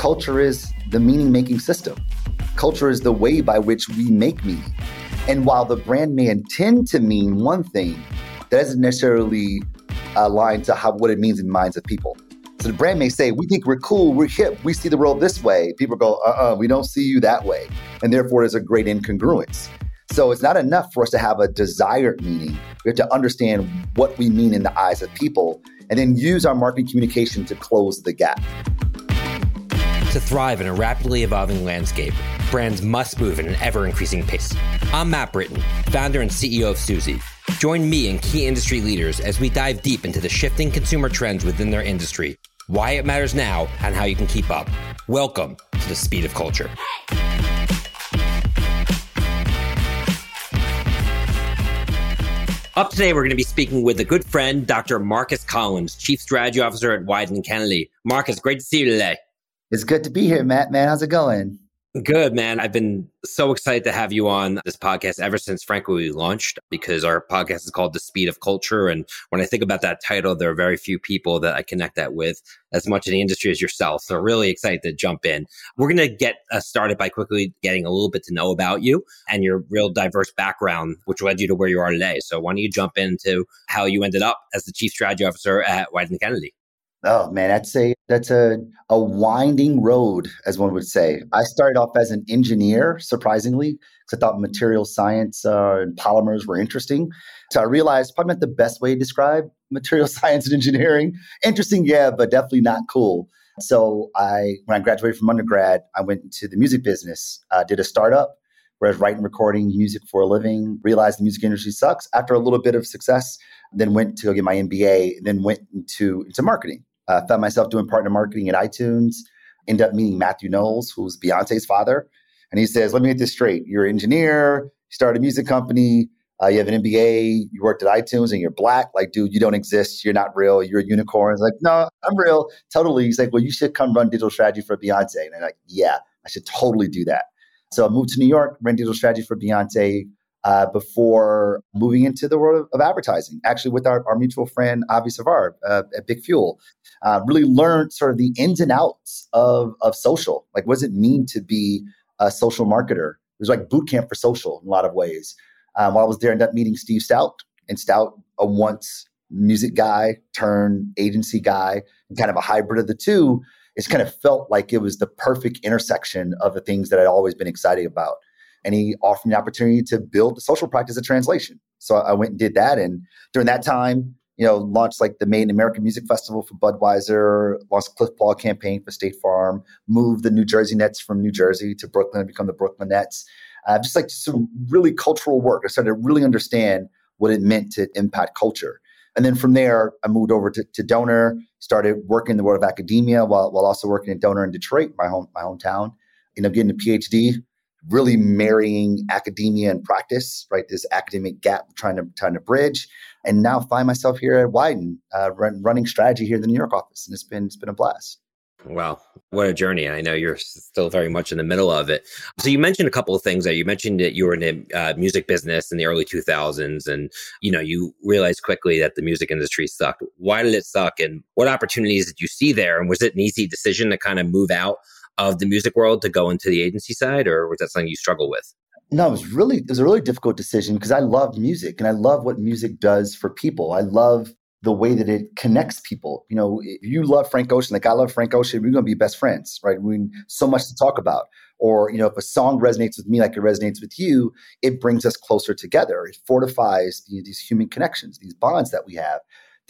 Culture is the meaning making system. Culture is the way by which we make meaning. And while the brand may intend to mean one thing, that doesn't necessarily align to how what it means in the minds of people. So the brand may say, we think we're cool, we're hip, we see the world this way. People go, uh-uh, we don't see you that way. And therefore there's a great incongruence. So it's not enough for us to have a desired meaning. We have to understand what we mean in the eyes of people and then use our marketing communication to close the gap. To thrive in a rapidly evolving landscape, brands must move at an ever increasing pace. I'm Matt Britton, founder and CEO of Suzy. Join me and key industry leaders as we dive deep into the shifting consumer trends within their industry, why it matters now, and how you can keep up. Welcome to the speed of culture. Up today, we're going to be speaking with a good friend, Dr. Marcus Collins, Chief Strategy Officer at Wieden Kennedy. Marcus, great to see you today. It's good to be here, Matt. Man, how's it going? Good, man. I've been so excited to have you on this podcast ever since, frankly, we launched because our podcast is called The Speed of Culture. And when I think about that title, there are very few people that I connect that with as much in the industry as yourself. So, really excited to jump in. We're going to get uh, started by quickly getting a little bit to know about you and your real diverse background, which led you to where you are today. So, why don't you jump into how you ended up as the Chief Strategy Officer at Wieden Kennedy? Oh man, that's a that's a a winding road, as one would say. I started off as an engineer, surprisingly, because I thought material science uh, and polymers were interesting. So I realized probably not the best way to describe material science and engineering. Interesting, yeah, but definitely not cool. So I, when I graduated from undergrad, I went into the music business. Uh, did a startup where I was writing, recording music for a living. Realized the music industry sucks. After a little bit of success, then went to go get my MBA. Then went into into marketing uh, found myself doing partner marketing at iTunes. End up meeting Matthew Knowles, who's Beyonce's father. And he says, Let me get this straight. You're an engineer, you started a music company, uh, you have an MBA, you worked at iTunes, and you're black. Like, dude, you don't exist. You're not real. You're a unicorn. Like, no, I'm real. Totally. He's like, well, you should come run digital strategy for Beyonce. And I'm like, yeah, I should totally do that. So I moved to New York, ran digital strategy for Beyonce, uh, before moving into the world of, of, advertising, actually with our, our mutual friend Avi Savar uh, at Big Fuel. Uh, really learned sort of the ins and outs of, of social. Like, what does it mean to be a social marketer? It was like boot camp for social in a lot of ways. Um, while I was there, I ended up meeting Steve Stoute, And Stoute, a once music guy turned agency guy, kind of a hybrid of the two, it's kind of felt like it was the perfect intersection of the things that I'd always been excited about and he offered me the opportunity to build the social practice of translation. So I went and did that. And during that time, you know, launched like the Made in America Music Festival for Budweiser, launched Cliff Paul campaign for State Farm, moved the New Jersey Nets from New Jersey to Brooklyn and become the Brooklyn Nets. Uh, just like some really cultural work. I started to really understand what it meant to impact culture. And then from there, I moved over to, to Doner, started working in the world of academia while, while also working at Doner in Detroit, my home my hometown. Ended up getting a PhD, really marrying academia and practice, right? This academic gap trying to trying to bridge, and now find myself here at Wieden uh, run, running strategy here in the New York office, and it's been it's been a blast. Wow, what a journey! I know you're still very much in the middle of it. So you mentioned a couple of things there. You mentioned that you were in the uh, music business in the early 2000s, and you know you realized quickly that the music industry sucked. Why did it suck, and what opportunities did you see there? And was it an easy decision to kind of move out of the music world to go into the agency side, or was that something you struggle with? No, it was really it was a really difficult decision because I love music and I love what music does for people. I love the way that it connects people. You know, if you love Frank Ocean, like I love Frank Ocean, we're going to be best friends, right? We so much to talk about. Or, you know, if a song resonates with me like it resonates with you, it brings us closer together. It fortifies you know, these human connections, these bonds that we have.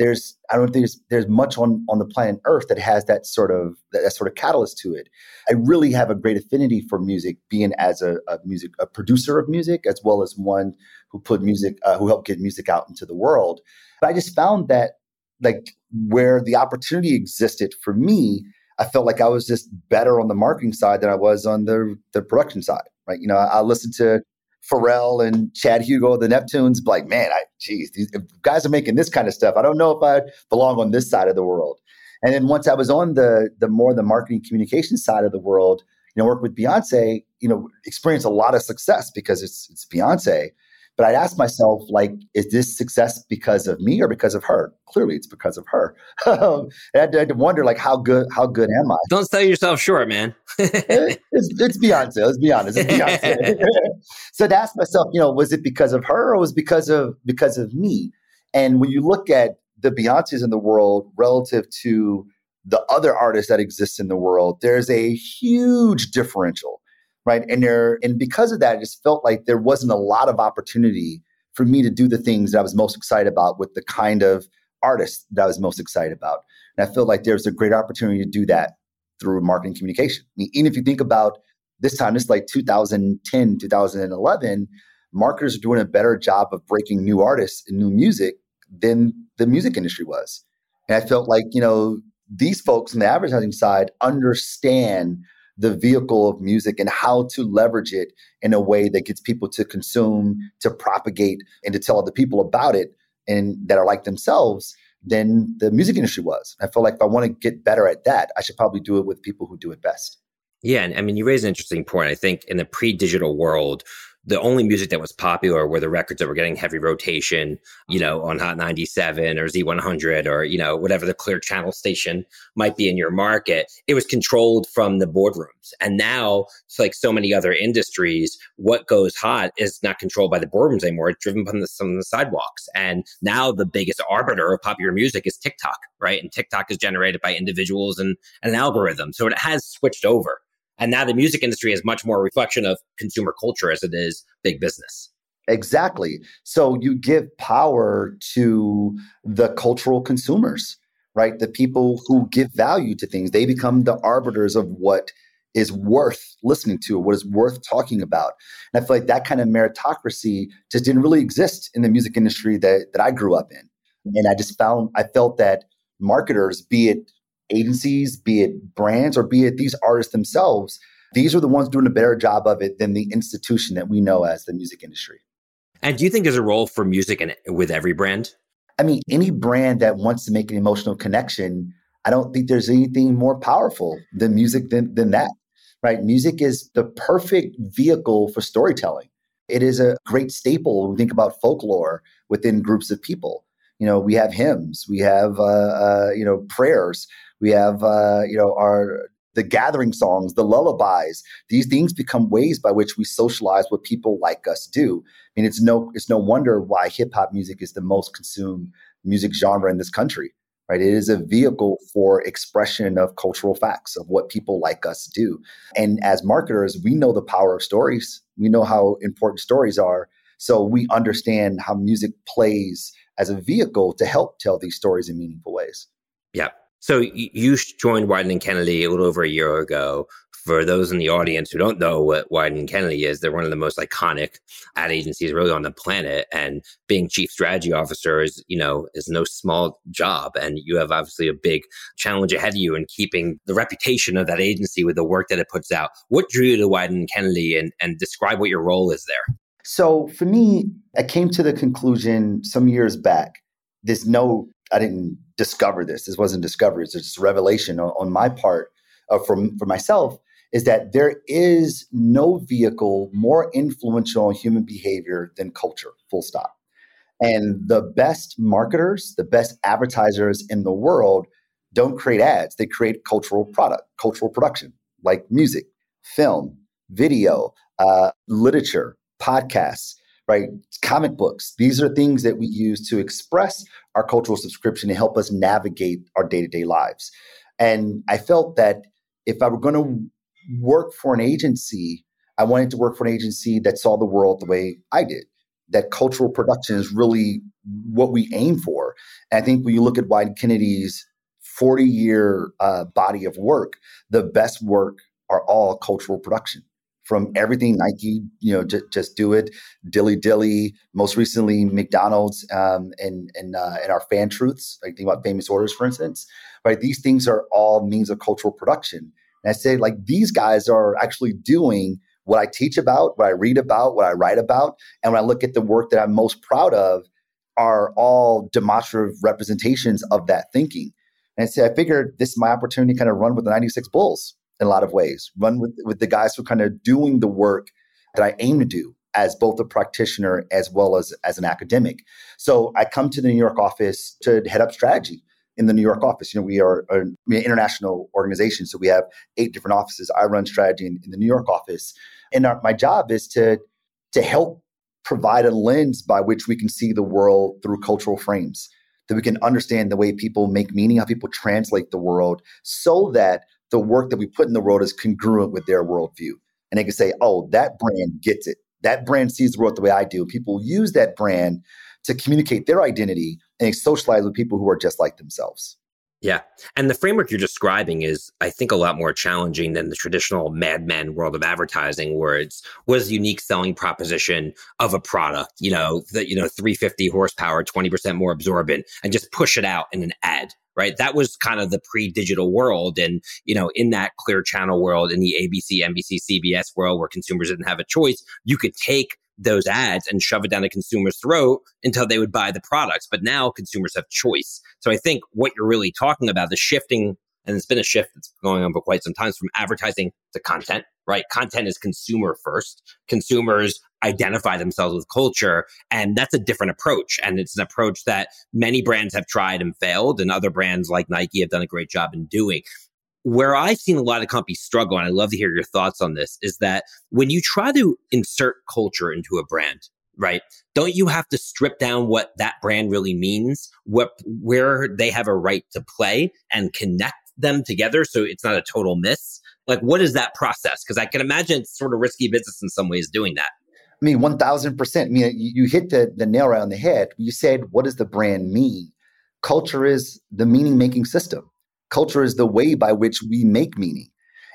There's, I don't think there's, there's much on, on the planet Earth that has that sort of that, that sort of catalyst to it. I really have a great affinity for music, being as a, a music a producer of music as well as one who put music, uh, who helped get music out into the world but I just found that like where the opportunity existed for me, I felt like I was just better on the marketing side than I was on the the production side. Right. You know, I, I listened to Pharrell and Chad Hugo, the Neptunes, like, man, I geez, these guys are making this kind of stuff. I don't know if I belong on this side of the world. And then once I was on the the more the marketing communication side of the world, you know, work with Beyonce, you know, experience a lot of success because it's it's Beyonce. But I'd ask myself, like, is this success because of me or because of her? Clearly, it's because of her. Um, and I had to wonder, like, how good how good am I? Don't sell yourself short, man. Eh, it's, it's Beyonce. Let's be honest. It's Beyonce. so to ask myself, you know, was it because of her or was it because of because of me? And when you look at the Beyonces in the world relative to the other artists that exist in the world, there's a huge differential right? And there, and because of that, it just felt like there wasn't a lot of opportunity for me to do the things that I was most excited about with the kind of artist that I was most excited about. And I feel like there's a great opportunity to do that through marketing communication. I mean, even if you think about this time, it's like 2010, 2011, marketers are doing a better job of breaking new artists and new music than the music industry was. And I felt like, you know, these folks on the advertising side understand the vehicle of music and how to leverage it in a way that gets people to consume, to propagate, and to tell other people about it and that are like themselves than the music industry was. I feel like if I want to get better at that, I should probably do it with people who do it best. Yeah, and I mean, you raise an interesting point. I think in the pre-digital world, the only music that was popular were the records that were getting heavy rotation, you know, on Hot 97 or Z100 or, you know, whatever the clear channel station might be in your market. It was controlled from the boardrooms. And now it's like so many other industries, what goes hot is not controlled by the boardrooms anymore. It's driven from the, from the sidewalks. And now the biggest arbiter of popular music is TikTok, right? And TikTok is generated by individuals and, and an algorithm. So it has switched over. And now the music industry is much more a reflection of consumer culture as it is big business. Exactly. So you give power to the cultural consumers, right? The people who give value to things. They become the arbiters of what is worth listening to, what is worth talking about. And I feel like that kind of meritocracy just didn't really exist in the music industry that, that I grew up in. And I just found, I felt that marketers, be it agencies, be it brands, or be it these artists themselves, these are the ones doing a better job of it than the institution that we know as the music industry. And do you think there's a role for music in, with every brand? I mean, any brand that wants to make an emotional connection, I don't think there's anything more powerful than music than, than that, right? Music is the perfect vehicle for storytelling. It is a great staple when we think about folklore within groups of people. You know, we have hymns, we have, uh, uh, you know, prayers, we have, uh, you know, our the gathering songs, the lullabies. These things become ways by which we socialize what people like us do. I mean, it's no it's no wonder why hip hop music is the most consumed music genre in this country. Right? It is a vehicle for expression of cultural facts of what people like us do. And as marketers, we know the power of stories. We know how important stories are. So we understand how music plays as a vehicle to help tell these stories in meaningful ways. Yeah. So you joined Wieden and Kennedy a little over a year ago. For those in the audience who don't know what Wieden and Kennedy is, they're one of the most iconic ad agencies really on the planet. And being chief strategy officer is, you know, is no small job. And you have obviously a big challenge ahead of you in keeping the reputation of that agency with the work that it puts out. What drew you to Wieden and Kennedy and, and describe what your role is there? So for me, I came to the conclusion some years back. There's no I didn't discover this. This wasn't discovery. It's just revelation on, on my part uh, from for myself is that there is no vehicle more influential on human behavior than culture. Full stop. And the best marketers, the best advertisers in the world don't create ads. They create cultural product, cultural production, like music, film, video, uh, literature, podcasts, right? Comic books. These are things that we use to express our cultural subscription to help us navigate our day to day lives. And I felt that if I were going to work for an agency, I wanted to work for an agency that saw the world the way I did. That cultural production is really what we aim for. And I think when you look at Wieden+Kennedy's 40 year uh, body of work, the best work are all cultural production from everything Nike, you know, just, just do it, Dilly Dilly, most recently McDonald's, um, and and uh, and our fan truths. Like think about famous orders, for instance. Right, these things are all means of cultural production. And I say, like these guys are actually doing what I teach about, what I read about, what I write about, and when I look at the work that I'm most proud of, are all demonstrative representations of that thinking. And I say, I figured this is my opportunity to kind of run with the 96 Bulls in a lot of ways. Run with, with the guys who are kind of doing the work that I aim to do as both a practitioner as well as as an academic. So I come to the New York office to head up strategy in the New York office. You know, we are an international organization, so we have eight different offices. I run strategy in, in the New York office, and our, my job is to to help provide a lens by which we can see the world through cultural frames. That we can understand the way people make meaning, how people translate the world, so that the work that we put in the world is congruent with their worldview. And they can say, oh, that brand gets it. That brand sees the world the way I do. People use that brand to communicate their identity and socialize with people who are just like themselves. Yeah. And the framework you're describing is, I think, a lot more challenging than the traditional madmen world of advertising, where it's what is the unique selling proposition of a product, you know, that, you know, 350 horsepower, 20% more absorbent, and just push it out in an ad right? That was kind of the pre-digital world. And, you know, in that clear channel world, in the ABC, NBC, CBS world where consumers didn't have a choice, you could take those ads and shove it down a consumer's throat until they would buy the products. But now consumers have choice. So I think what you're really talking about, the shifting, and it's been a shift that's going on for quite some time from advertising to content, right? Content is consumer first. Consumers identify themselves with culture. And that's a different approach. And it's an approach that many brands have tried and failed, and other brands like Nike have done a great job in doing. Where I've seen a lot of companies struggle, and I'd love to hear your thoughts on this, is that when you try to insert culture into a brand, right? Don't you have to strip down what that brand really means, what where they have a right to play and connect them together so it's not a total miss? Like what is that process? Because I can imagine it's sort of risky business in some ways doing that. I mean, 1000%. I mean, you, hit the, the nail right on the head. You said, what does the brand mean? Culture is the meaning making system. Culture is the way by which we make meaning.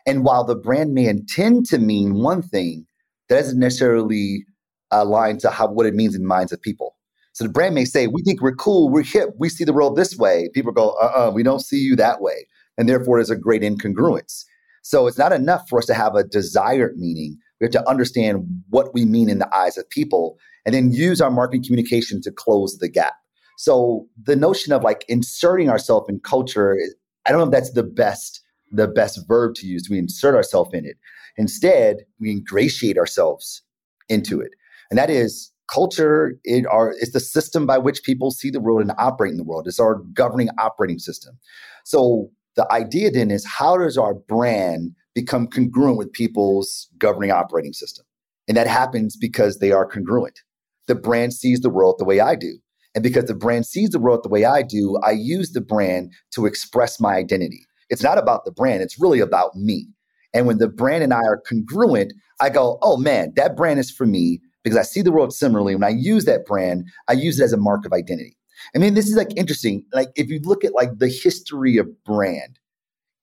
And while the brand may intend to mean one thing, that doesn't necessarily align to how what it means in the minds of people. So the brand may say, we think we're cool, we're hip, we see the world this way. People go, uh-uh, we don't see you that way. And therefore there's a great incongruence. So it's not enough for us to have a desired meaning. We have to understand what we mean in the eyes of people and then use our marketing communication to close the gap. So the notion of like inserting ourselves in culture, I don't know if that's the best the best verb to use. We insert ourselves in it. Instead, we ingratiate ourselves into it. And that is culture it are it's the system by which people see the world and operate in the world. It's our governing operating system. So the idea then is how does our brand become congruent with people's governing operating system. And that happens because they are congruent. The brand sees the world the way I do. And because the brand sees the world the way I do, I use the brand to express my identity. It's not about the brand, it's really about me. And when the brand and I are congruent, I go, oh man, that brand is for me because I see the world similarly. When I use that brand, I use it as a mark of identity. I mean, this is like interesting. Like if you look at like the history of brand,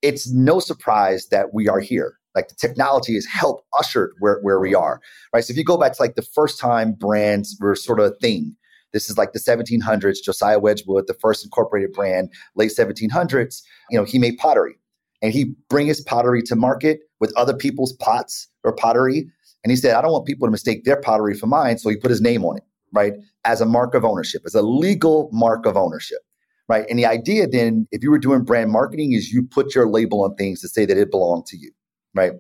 it's no surprise that we are here. Like the technology has helped usher where, where we are, right? So if you go back to like the first time brands were sort of a thing, this is like the 1700s, Josiah Wedgwood, the first incorporated brand, late 1700s, you know, he made pottery and he bring his pottery to market with other people's pots or pottery. And he said, I don't want people to mistake their pottery for mine. So he put his name on it, right? As a mark of ownership, as a legal mark of ownership. right? And the idea then, if you were doing brand marketing, is you put your label on things to say that it belonged to you, right?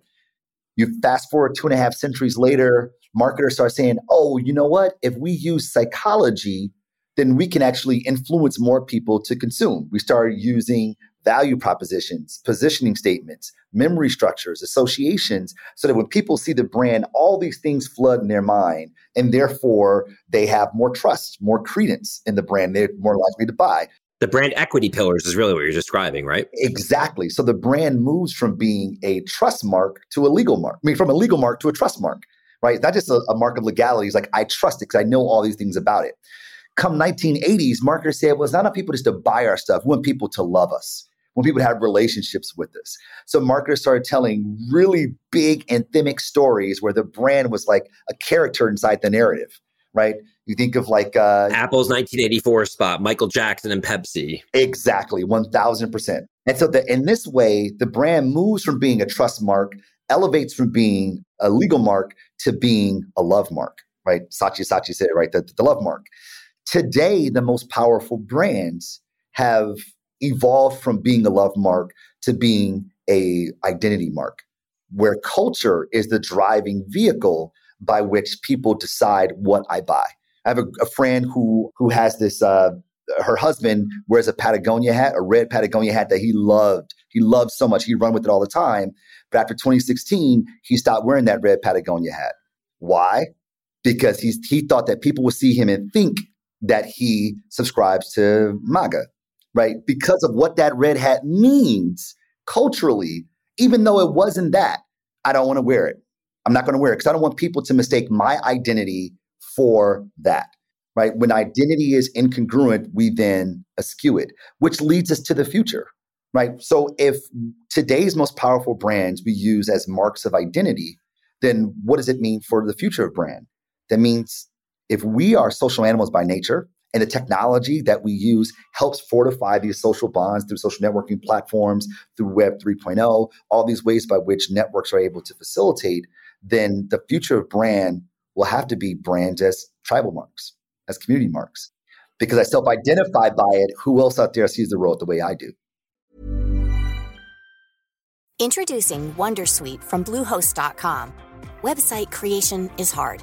You fast forward two and a half centuries later, marketers start saying, oh, you know what? If we use psychology, then we can actually influence more people to consume. We start using value propositions, positioning statements, memory structures, associations, so that when people see the brand, all these things flood in their mind. And therefore, they have more trust, more credence in the brand. They're more likely to buy. The brand equity pillars is really what you're describing, right? Exactly. So the brand moves from being a trust mark to a legal mark. I mean, from a legal mark to a trust mark, right? Not just a, a mark of legality. It's like, I trust it because I know all these things about it. Come 1980s, marketers said, well, it's not enough people just to buy our stuff. We want people to love us when people have relationships with us. So marketers started telling really big anthemic stories where the brand was like a character inside the narrative, right? You think of like uh, Apple's 1984 spot, Michael Jackson and Pepsi. Exactly, 1000%. And so the, in this way, the brand moves from being a trust mark, elevates from being a legal mark to being a love mark, right? Saatchi Saatchi said it right, the, the love mark. Today, the most powerful brands have evolved from being a love mark to being a identity mark where culture is the driving vehicle by which people decide what I buy. I have a, a friend who who has this uh, her husband wears a Patagonia hat, a red Patagonia hat that he loved. He loved so much. He run with it all the time. But after 2016, he stopped wearing that red Patagonia hat. Why? Because he's he thought that people would see him and think that he subscribes to MAGA right? Because of what that red hat means culturally, even though it wasn't that, I don't want to wear it. I'm not going to wear it because I don't want people to mistake my identity for that, right? When identity is incongruent, we then eschew it, which leads us to the future, right? So if today's most powerful brands we use as marks of identity, then what does it mean for the future of brand? That means if we are social animals by nature, and the technology that we use helps fortify these social bonds through social networking platforms, through Web 3.0, all these ways by which networks are able to facilitate, then the future of brand will have to be brand as tribal marks, as community marks. Because I self identify by it, who else out there sees the world the way I do? Introducing Wondersuite from Bluehost.com. Website creation is hard.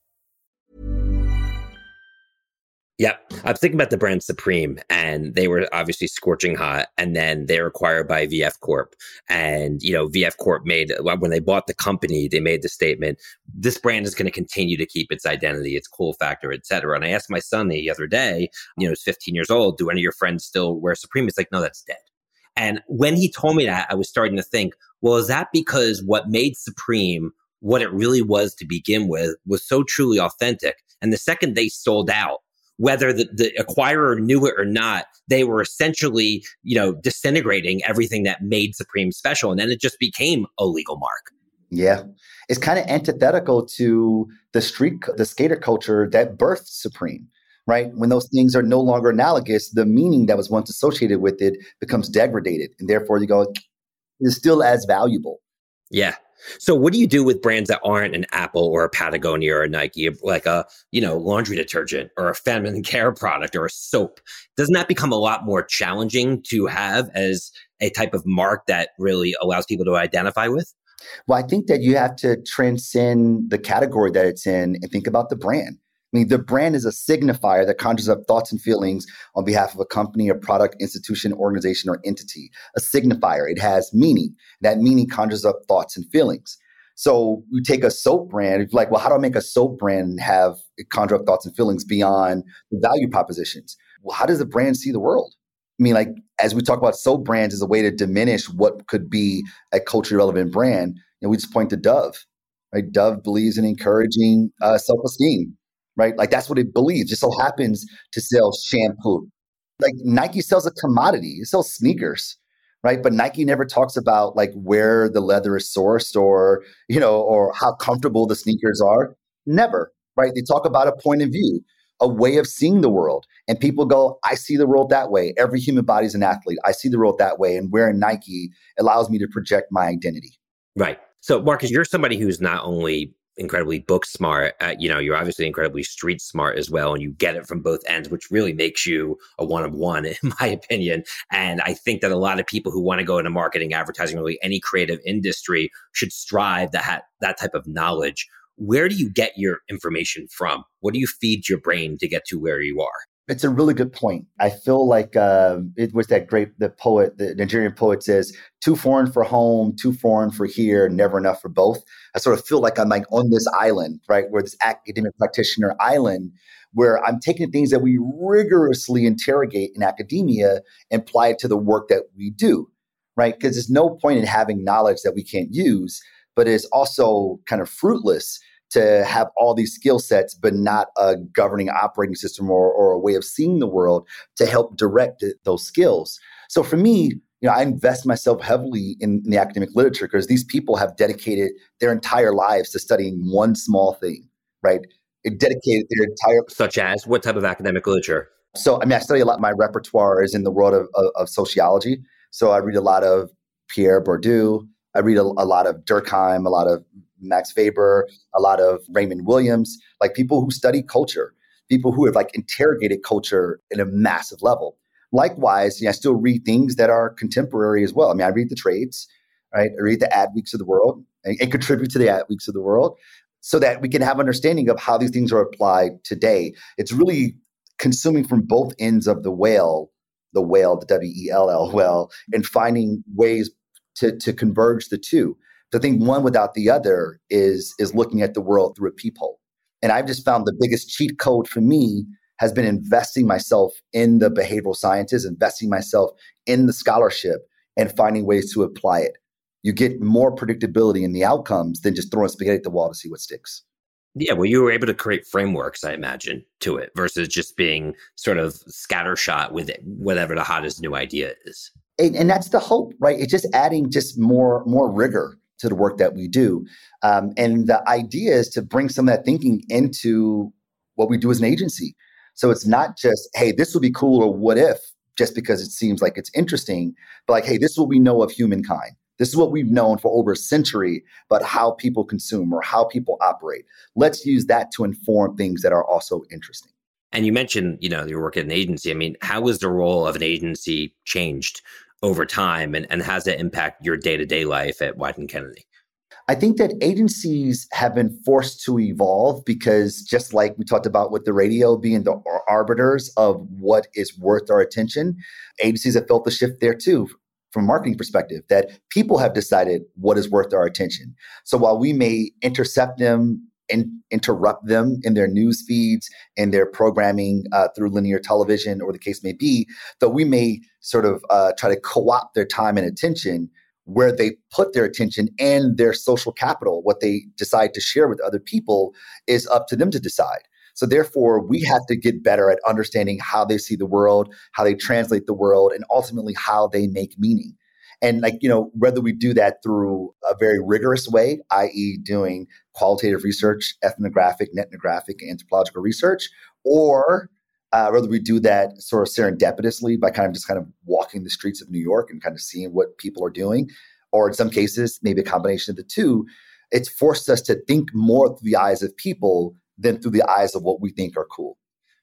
Yep. I was thinking about the brand Supreme, and they were obviously scorching hot. And then they were acquired by VF Corp. And, you know, VF Corp made, when they bought the company, they made the statement this brand is going to continue to keep its identity, its cool factor, et cetera. And I asked my son the other day, you know, he's 15 years old, do any of your friends still wear Supreme? He's like, no, that's dead. And when he told me that, I was starting to think, well, is that because what made Supreme what it really was to begin with was so truly authentic? And the second they sold out, whether the, the acquirer knew it or not, they were essentially, you know, disintegrating everything that made Supreme special. And then it just became a legal mark. Yeah. It's kind of antithetical to the street, the skater culture that birthed Supreme, right? When those things are no longer analogous, the meaning that was once associated with it becomes degraded. And therefore you go, it's still as valuable. Yeah. So what do you do with brands that aren't an Apple or a Patagonia or a Nike, like a, you know, laundry detergent or a feminine care product or a soap? Doesn't that become a lot more challenging to have as a type of mark that really allows people to identify with? Well, I think that you have to transcend the category that it's in and think about the brand. I mean, the brand is a signifier that conjures up thoughts and feelings on behalf of a company, a product, institution, organization, or entity. A signifier. It has meaning. That meaning conjures up thoughts and feelings. So you take a soap brand, like, well, how do I make a soap brand have conjure up thoughts and feelings beyond the value propositions? Well, how does the brand see the world? I mean, like, as we talk about soap brands as a way to diminish what could be a culturally relevant brand, you know, we just point to Dove. Right? Dove believes in encouraging uh, self-esteem right? Like that's what it believes. It so happens to sell shampoo. Like Nike sells a commodity, it sells sneakers, right? But Nike never talks about like where the leather is sourced or, you know, or how comfortable the sneakers are. Never, right? They talk about a point of view, a way of seeing the world. And people go, I see the world that way. Every human body is an athlete. I see the world that way. And wearing Nike allows me to project my identity. Right. So, Marcus, you're somebody who's not only incredibly book smart. Uh, you know, you're obviously incredibly street smart as well, and you get it from both ends, which really makes you a one of one, in my opinion. And I think that a lot of people who want to go into marketing, advertising, really any creative industry, should strive to have that type of knowledge. Where do you get your information from? What do you feed your brain to get to where you are? It's a really good point. I feel like uh, it was that great the poet, the Nigerian poet says, "Too foreign for home, too foreign for here, never enough for both." I sort of feel like I'm like on this island, right, where this academic practitioner island, where I'm taking things that we rigorously interrogate in academia and apply it to the work that we do, right? Because there's no point in having knowledge that we can't use, but it's also kind of fruitless to have all these skill sets, but not a governing operating system or, or a way of seeing the world to help direct those skills. So for me, you know, I invest myself heavily in, in the academic literature because these people have dedicated their entire lives to studying one small thing, right? It dedicated their entire such as what type of academic literature? So I mean, I study a lot. My repertoire is in the world of, of, of sociology. So I read a lot of Pierre Bourdieu. I read a, a lot of Durkheim, a lot of Max Weber, a lot of Raymond Williams, like people who study culture, people who have like interrogated culture in a massive level. Likewise, you know, I still read things that are contemporary as well. I mean, I read the trades, right? I read the Adweeks of the world and, and contribute to the Adweeks of the world so that we can have understanding of how these things are applied today. It's really consuming from both ends of the whale, the whale, the W E L L well, and finding ways to, to converge the two. To think one without the other is is looking at the world through a peephole. And I've just found the biggest cheat code for me has been investing myself in the behavioral sciences, investing myself in the scholarship, and finding ways to apply it. You get more predictability in the outcomes than just throwing spaghetti at the wall to see what sticks. Yeah, well, you were able to create frameworks, I imagine, to it versus just being sort of scattershot with it, whatever the hottest new idea is. And, and that's the hope, right? It's just adding just more more rigor to the work that we do. Um, and the idea is to bring some of that thinking into what we do as an agency. So it's not just, hey, this would be cool or what if, just because it seems like it's interesting, but like, hey, this is what we know of humankind. This is what we've known for over a century about how people consume or how people operate. Let's use that to inform things that are also interesting. And you mentioned, you know, your work at an agency. I mean, how has the role of an agency changed over time and, and has that impact your day-to-day life at Wieden Kennedy? I think that agencies have been forced to evolve because just like we talked about with the radio being the arbiters of what is worth our attention, agencies have felt the shift there too from a marketing perspective that people have decided what is worth our attention. So while we may intercept them in, interrupt them in their news feeds and their programming uh, through linear television or the case may be, that we may sort of uh, try to co-opt their time and attention where they put their attention and their social capital, what they decide to share with other people is up to them to decide. So therefore, we have to get better at understanding how they see the world, how they translate the world, and ultimately how they make meaning. And like, you know, whether we do that through a very rigorous way, i.e., doing qualitative research, ethnographic, ethnographic, anthropological research, or uh, whether we do that sort of serendipitously by kind of just kind of walking the streets of New York and kind of seeing what people are doing, or in some cases, maybe a combination of the two, it's forced us to think more through the eyes of people than through the eyes of what we think are cool.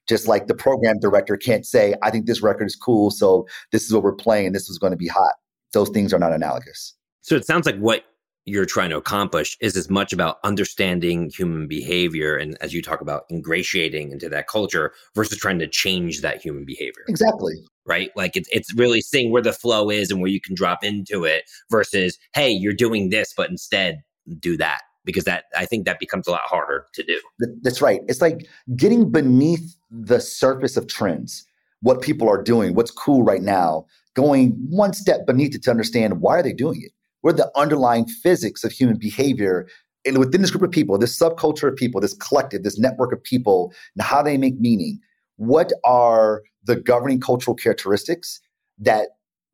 Just like the program director can't say, I think this record is cool, so this is what we're playing, this is going to be hot those things are not analogous. So it sounds like what you're trying to accomplish is as much about understanding human behavior and as you talk about ingratiating into that culture versus trying to change that human behavior. Exactly. Right? Like it's it's really seeing where the flow is and where you can drop into it versus hey, you're doing this but instead do that because that I think that becomes a lot harder to do. That's right. It's like getting beneath the surface of trends, what people are doing, what's cool right now, going one step beneath it to understand why are they doing it? What are the underlying physics of human behavior and within this group of people, this subculture of people, this collective, this network of people, and how they make meaning? What are the governing cultural characteristics that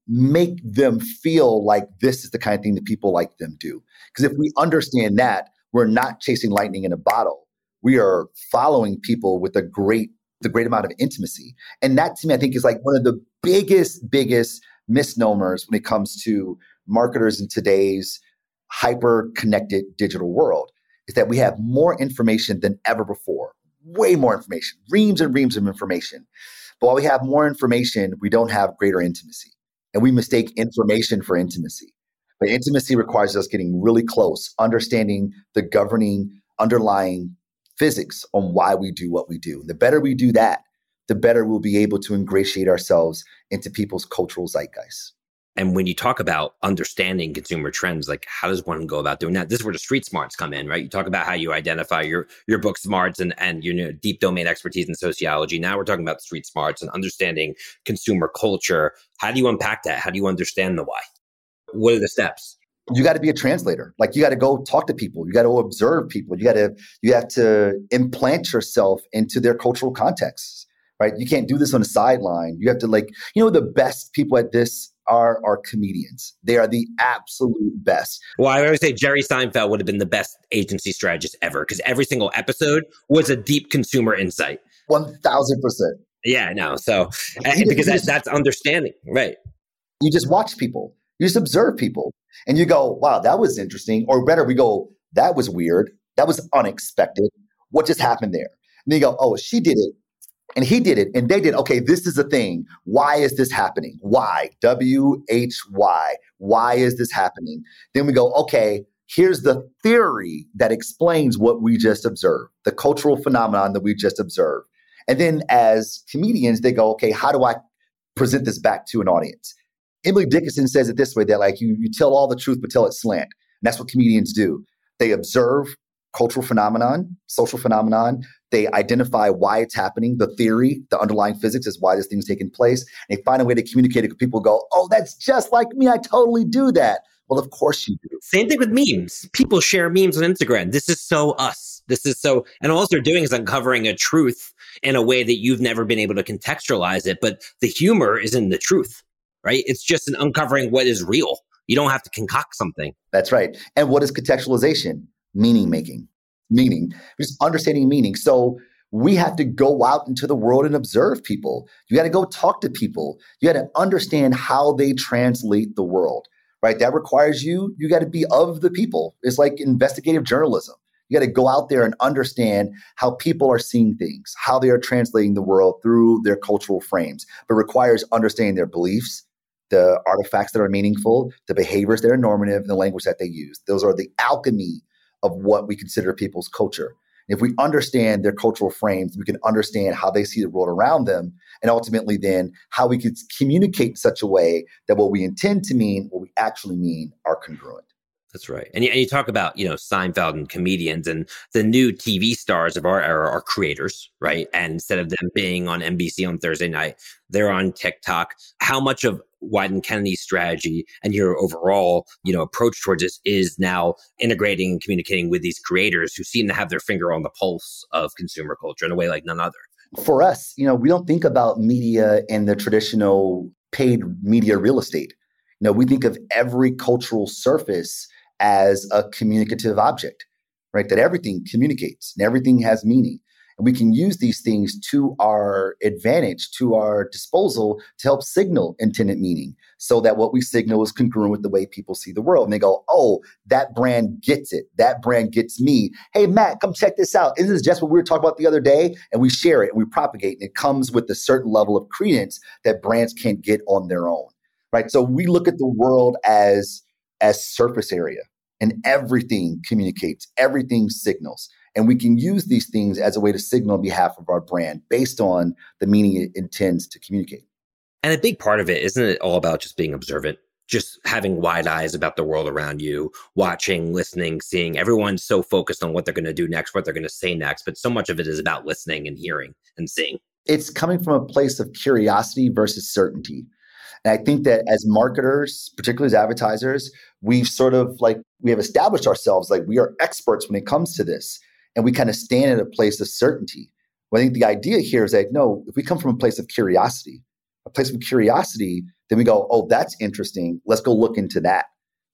make them feel like this is the kind of thing that people like them do. Because if we understand that, we're not chasing lightning in a bottle. We are following people with a great, the great amount of intimacy. And that to me, I think is like one of the biggest, biggest misnomers when it comes to marketers in today's hyper connected digital world is that we have more information than ever before, way more information, reams and reams of information. But while we have more information, we don't have greater intimacy. And we mistake information for intimacy. But intimacy requires us getting really close, understanding the governing underlying physics on why we do what we do. The better we do that, the better we'll be able to ingratiate ourselves into people's cultural zeitgeist. And when you talk about understanding consumer trends, like how does one go about doing that? This is where the street smarts come in, right? You talk about how you identify your your book smarts and and your deep domain expertise in sociology. Now we're talking about street smarts and understanding consumer culture. How do you unpack that? How do you understand the why? What are the steps? you got to be a translator like you got to go talk to people you got to observe people you got to you have to implant yourself into their cultural contexts right you can't do this on a sideline you have to like you know the best people at this are are comedians. They are the absolute best. Well, I always say Jerry Seinfeld would have been the best agency strategist ever because every single episode was a deep consumer insight. One thousand percent. Yeah, no. So because that, that's understanding, right? You just watch people. You just observe people, and you go, "Wow, that was interesting." Or better, we go, "That was weird. That was unexpected. What just happened there?" And then you go, "Oh, she did it and he did it and they did okay this is a thing. Why is this happening? Why? W h y. Why is this happening? Then we go okay here's the theory that explains what we just observed the cultural phenomenon that we just observed. And then as comedians they go okay how do i present this back to an audience? Emily dickinson says it this way that like you, you tell all the truth but tell it slant. And that's what comedians do. They observe cultural phenomenon social phenomenon they identify why it's happening, the theory, the underlying physics is why this thing's taking place. And they find a way to communicate it people go, oh, that's just like me. I totally do that. Well, of course you do. Same thing with memes. People share memes on Instagram. This is so us. This is so, and all they're doing is uncovering a truth in a way that you've never been able to contextualize it. But the humor is in the truth, right? It's just an uncovering what is real. You don't have to concoct something. That's right. And what is contextualization? Meaning making meaning, just understanding meaning. So we have to go out into the world and observe people. You got to go talk to people. You got to understand how they translate the world, right? That requires you, you got to be of the people. It's like investigative journalism. You got to go out there and understand how people are seeing things, how they are translating the world through their cultural frames, but requires understanding their beliefs, the artifacts that are meaningful, the behaviors that are normative, and the language that they use. Those are the alchemy of what we consider people's culture. If we understand their cultural frames, we can understand how they see the world around them, and ultimately then how we could communicate in such a way that what we intend to mean, what we actually mean, are congruent. That's right. And you, and you talk about, you know, Seinfeld and comedians and the new TV stars of our era are creators, right? And instead of them being on NBC on Thursday night, they're on TikTok. How much of Wieden+Kennedy's strategy and your overall, you know, approach towards this is now integrating and communicating with these creators who seem to have their finger on the pulse of consumer culture in a way like none other. For us, you know, we don't think about media in the traditional paid media real estate. You know, we think of every cultural surface as a communicative object, right? That everything communicates and everything has meaning. And we can use these things to our advantage, to our disposal to help signal intended meaning so that what we signal is congruent with the way people see the world. And they go, oh, that brand gets it. That brand gets me. Hey, Matt, come check this out. Isn't this just what we were talking about the other day? And we share it and we propagate. And it comes with a certain level of credence that brands can't get on their own. Right. So we look at the world as as surface area and everything communicates, everything signals. And we can use these things as a way to signal on behalf of our brand based on the meaning it intends to communicate. And a big part of it, isn't it all about just being observant? Just having wide eyes about the world around you, watching, listening, seeing. Everyone's so focused on what they're going to do next, what they're going to say next, but so much of it is about listening and hearing and seeing. It's coming from a place of curiosity versus certainty. And I think that as marketers, particularly as advertisers, we've sort of like we have established ourselves like we are experts when it comes to this and we kind of stand in a place of certainty. Well, I think the idea here is that no, if we come from a place of curiosity, a place of curiosity then we go, oh, that's interesting. Let's go look into that,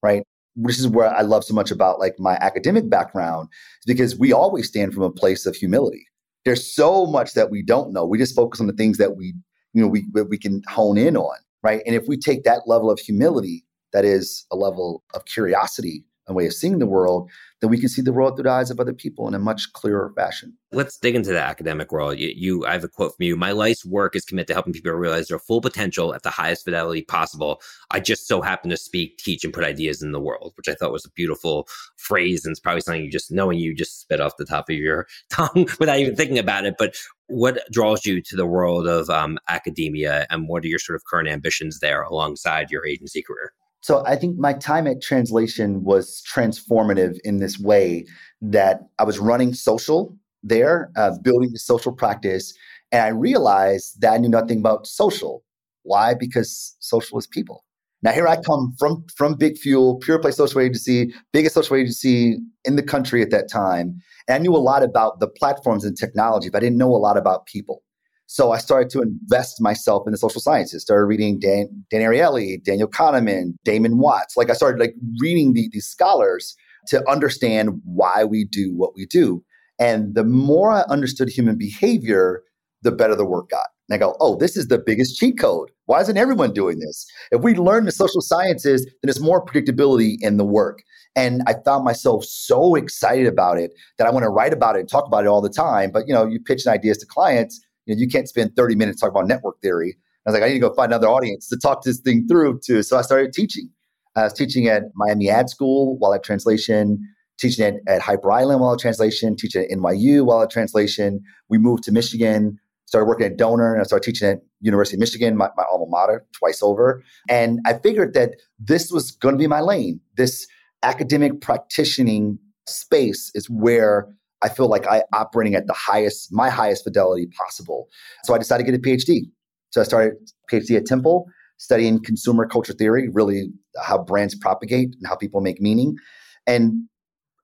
right? Which is where I love so much about like my academic background, is because we always stand from a place of humility. There's so much that we don't know. We just focus on the things that we, you know, we we can hone in on, right? And if we take that level of humility, that is a level of curiosity and way of seeing the world, then we can see the world through the eyes of other people in a much clearer fashion. Let's dig into the academic world. You, you, I have a quote from you. My life's work is committed to helping people realize their full potential at the highest fidelity possible. I just so happen to speak, teach, and put ideas in the world, which I thought was a beautiful phrase. And it's probably something you just knowing you just spit off the top of your tongue without even thinking about it. But what draws you to the world of um, academia and what are your sort of current ambitions there alongside your agency career? So I think my time at Translation was transformative in this way that I was running social there, uh, building the social practice, and I realized that I knew nothing about social. Why? Because social is people. Now here I come from from Big Fuel, pure play social agency, biggest social agency in the country at that time, and I knew a lot about the platforms and technology, but I didn't know a lot about people. So I started to invest myself in the social sciences. Started reading Dan, Dan Ariely, Daniel Kahneman, Duncan Watts. Like I started like reading the, these scholars to understand why we do what we do. And the more I understood human behavior, the better the work got. And I go, oh, this is the biggest cheat code. Why isn't everyone doing this? If we learn the social sciences, then there's more predictability in the work. And I found myself so excited about it that I want to write about it and talk about it all the time. But you know, you pitch ideas to clients you know, you can't spend 30 minutes talking about network theory. I was like, I need to go find another audience to talk this thing through to. So I started teaching. I was teaching at Miami Ad School while at translation, teaching at, at Hyper Island while at translation, teaching at NYU while at translation. We moved to Michigan, started working at Doner, and I started teaching at University of Michigan, my, my alma mater, twice over. And I figured that this was going to be my lane. This academic practicing space is where I feel like I operating at the highest, my highest fidelity possible. So I decided to get a PhD. So I started PhD at Temple, studying consumer culture theory, really how brands propagate and how people make meaning. And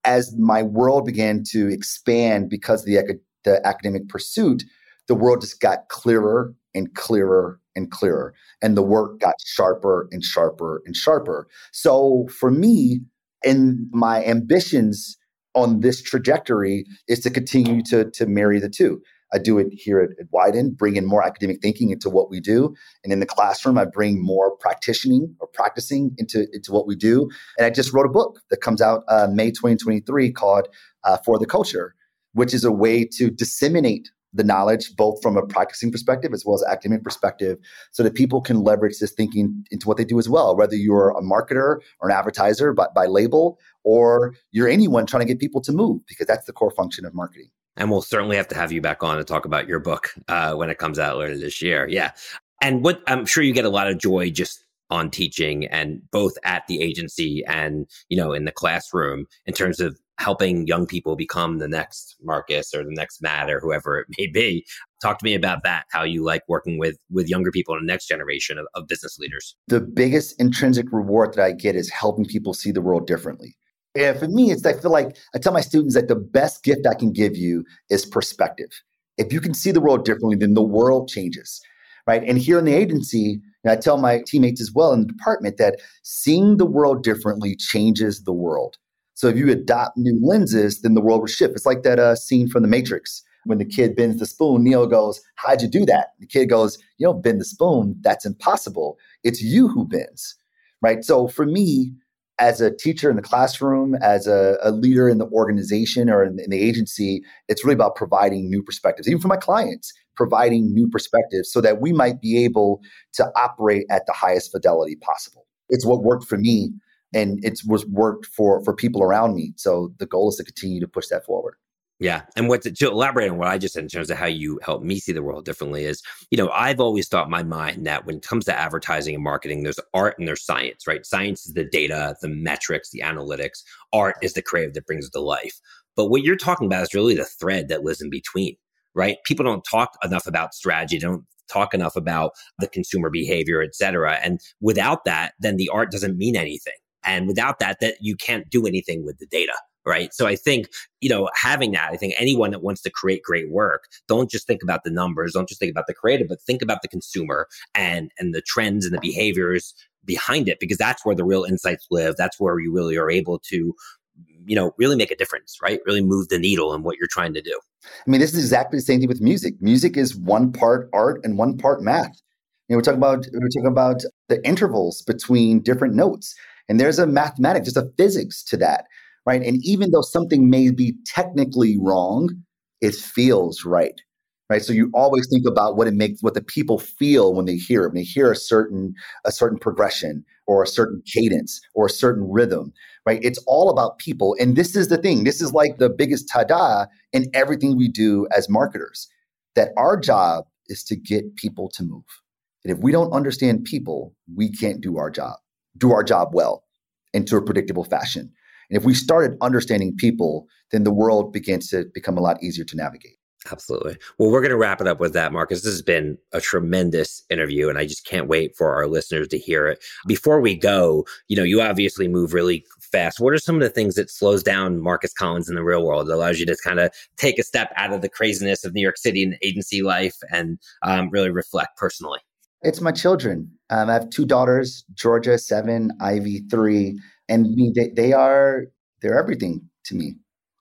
as my world began to expand because of the, the academic pursuit, the world just got clearer and clearer and clearer. And the work got sharper and sharper and sharper. So for me, in my ambitions on this trajectory is to continue to, to marry the two. I do it here at, at bring in more academic thinking into what we do. And in the classroom, I bring more practicing or practicing into, into what we do. And I just wrote a book that comes out uh, May 2023 called uh, For the Culture, which is a way to disseminate the knowledge, both from a practicing perspective as well as academic perspective, so that people can leverage this thinking into what they do as well. Whether you're a marketer or an advertiser by, by label, or you're anyone trying to get people to move, because that's the core function of marketing. And we'll certainly have to have you back on to talk about your book uh, when it comes out later this year. Yeah. And what I'm sure you get a lot of joy just on teaching and both at the agency and you know in the classroom in terms of helping young people become the next Marcus or the next Matt or whoever it may be. Talk to me about that. How you like working with with younger people and the next generation of, of business leaders. The biggest intrinsic reward that I get is helping people see the world differently. And for me, it's I feel like I tell my students that the best gift I can give you is perspective. If you can see the world differently, then the world changes. Right. And here in the agency, and I tell my teammates as well in the department that seeing the world differently changes the world. So if you adopt new lenses, then the world will shift. It's like that uh, scene from The Matrix when the kid bends the spoon. Neo goes, "How'd you do that?" The kid goes, "You don't bend the spoon. That's impossible. It's you who bends." Right. So for me, as a teacher in the classroom, as a, a leader in the organization or in, in the agency, it's really about providing new perspectives, even for my clients, providing new perspectives so that we might be able to operate at the highest fidelity possible. It's what worked for me and it was worked for for people around me. So the goal is to continue to push that forward. Yeah. And what to, to, elaborate on what I just said in terms of how you help me see the world differently is, you know, I've always thought my mind that when it comes to advertising and marketing, there's art and there's science, right? Science is the data, the metrics, the analytics. Art is the creative that brings it to life. But what you're talking about is really the thread that lives in between, right? People don't talk enough about strategy, don't talk enough about the consumer behavior, et cetera. And without that, then the art doesn't mean anything and without that, that you can't do anything with the data, right? So I think, you know, having that, I think anyone that wants to create great work, don't just think about the numbers, don't just think about the creative, but think about the consumer and and the trends and the behaviors behind it because that's where the real insights live. That's where you really are able to you know really make a difference right? Really move the needle in what you're trying to do. I mean this is exactly the same thing with music. Music is one part art and one part math. You know we're talking about we're talking about the intervals between different notes and there's a mathematics just a physics to that right? And even though something may be technically wrong it feels right right? So you always think about what it makes what the people feel when they hear it when they hear a certain a certain progression or a certain cadence or a certain rhythm right? It's all about people. And this is the thing this is like the biggest tada in everything we do as marketers that our job is to get people to move. And if we don't understand people we can't do our job do our job well into a predictable fashion and if we started understanding people then the world begins to become a lot easier to navigate Absolutely. Well, we're going to wrap it up with that, Marcus. This has been a tremendous interview, and I just can't wait for our listeners to hear it. Before we go, you know, you obviously move really fast. What are some of the things that slows down Marcus Collins in the real world that allows you to kind of take a step out of the craziness of New York City and agency life and um, really reflect personally? It's my children. Um, I have two daughters, Georgia seven, Ivy three, and they, they are they're everything to me,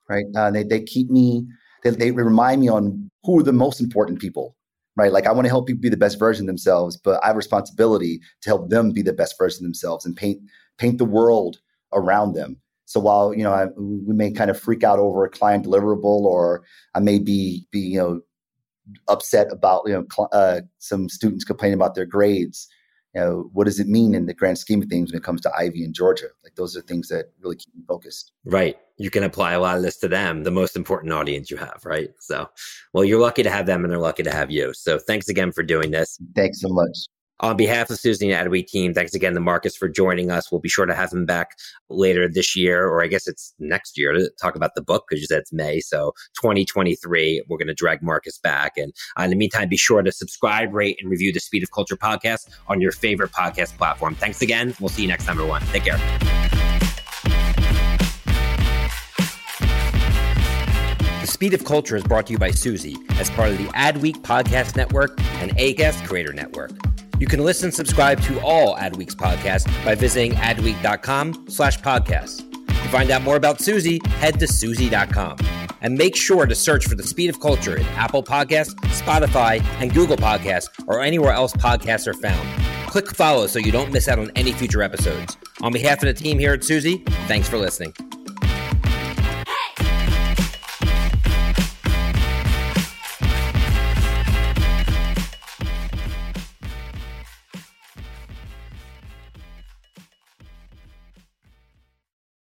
right? Uh, they they keep me they, they remind me on who are the most important people, right? Like I want to help people be the best version themselves, but I have responsibility to help them be the best version themselves and paint paint the world around them. So while you know I, we may kind of freak out over a client deliverable, or I may be be you know upset about you know cl- uh, some students complaining about their grades, you know, what does it mean in the grand scheme of things when it comes to Ivy and Georgia? Like those are things that really keep me focused. Right. You can apply a lot of this to them, the most important audience you have, right? So, well, you're lucky to have them and they're lucky to have you. So thanks again for doing this. Thanks so much. On behalf of Suzy and Adweek team, thanks again to Marcus for joining us. We'll be sure to have him back later this year, or I guess it's next year to talk about the book because you said it's May. So 2023, we're going to drag Marcus back. And uh, in the meantime, be sure to subscribe, rate, and review the Speed of Culture podcast on your favorite podcast platform. Thanks again. We'll see you next time, everyone. Take care. The Speed of Culture is brought to you by Suzy as part of the Adweek Podcast Network and Acast Creator Network. You can listen and subscribe to all Adweek's podcasts by visiting adweek.com slash podcasts. To find out more about Suzy, head to Suzy.com. And make sure to search for the speed of culture in Apple Podcasts, Spotify, and Google Podcasts, or anywhere else podcasts are found. Click follow so you don't miss out on any future episodes. On behalf of the team here at Suzy, thanks for listening.